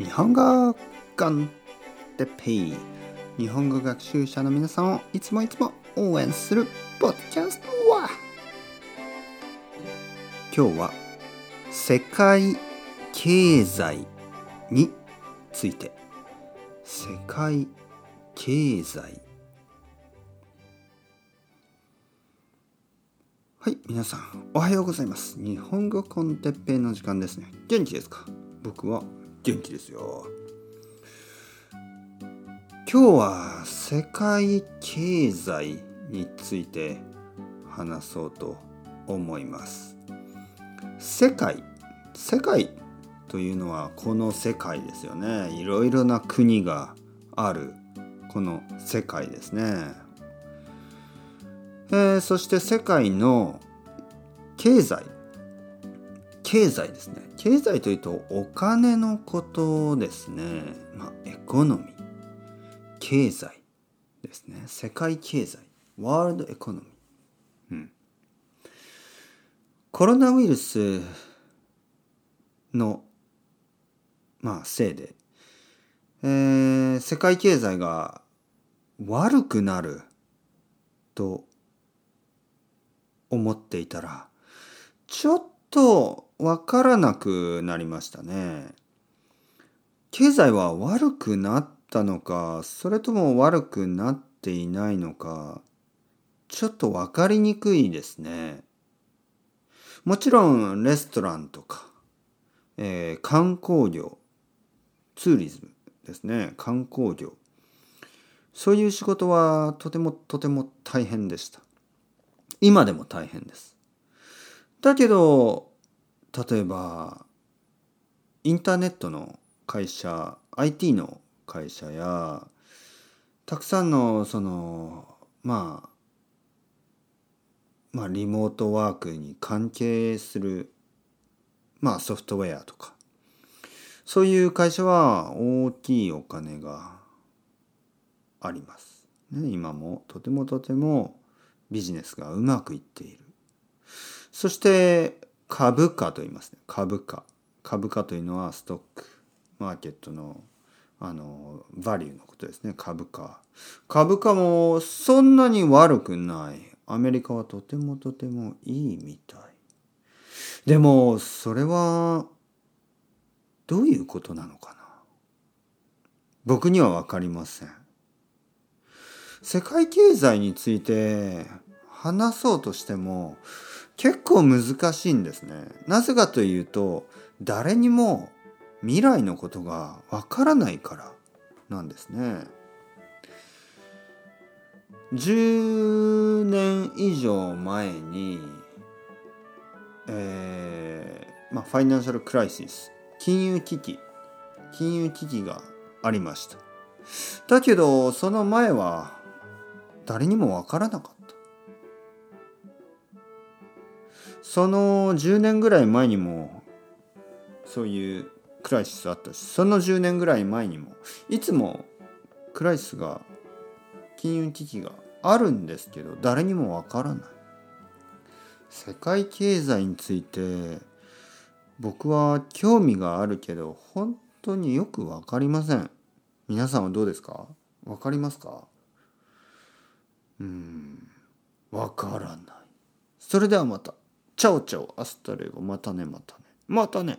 日本語コンテペイ日本語学習者の皆さんをいつもいつも応援するポッドキャストは。今日は世界経済について。世界経済。はい皆さんおはようございます。日本語コンテッペイの時間ですね。元気ですか？僕は元気ですよ。今日は世界経済について話そうと思います。世界世界というのはこの世界ですよね。いろいろな国があるこの世界ですね。えー、そして世界の経済経済ですね。経済というとお金のことですね。まあエコノミー。経済ですね。世界経済。ワールドエコノミー。うん。コロナウイルスのまあせいで、えー、世界経済が悪くなると思っていたらちょっとわからなくなりましたね。経済は悪くなったのかそれとも悪くなっていないのかちょっとわかりにくいですね。もちろんレストランとか、えー、観光業ツーリズムですね観光業そういう仕事はとてもとても大変でした。今でも大変です。だけど例えばインターネットの会社 IT の会社やたくさんのそのまあまあリモートワークに関係するまあソフトウェアとかそういう会社は大きいお金があります。ね、今もとてもとてもビジネスがうまくいっている。そして株価と言いますね。株価。株価というのはストックマーケットのあのバリューのことですね。株価。株価もそんなに悪くない。アメリカはとてもとてもいいみたい。でもそれはどういうことなのかな僕には分かりません。世界経済について話そうとしても結構難しいんですね。なぜかというと誰にも未来のことがわからないからなんですね。10年以上前に、えー、まあ、ファイナンシャルクライシス金融危機金融危機がありました。だけどその前は誰にもわからなかった。その10年ぐらい前にもそういうクライシスあったしその10年ぐらい前にもいつもクライシスが金融危機があるんですけど誰にもわからない世界経済について僕は興味があるけど本当によく分かりません皆さんはどうですか？分かりますか？うんわからない。それではまた。 ciao ciao、hasta luego、またねまたね。またね。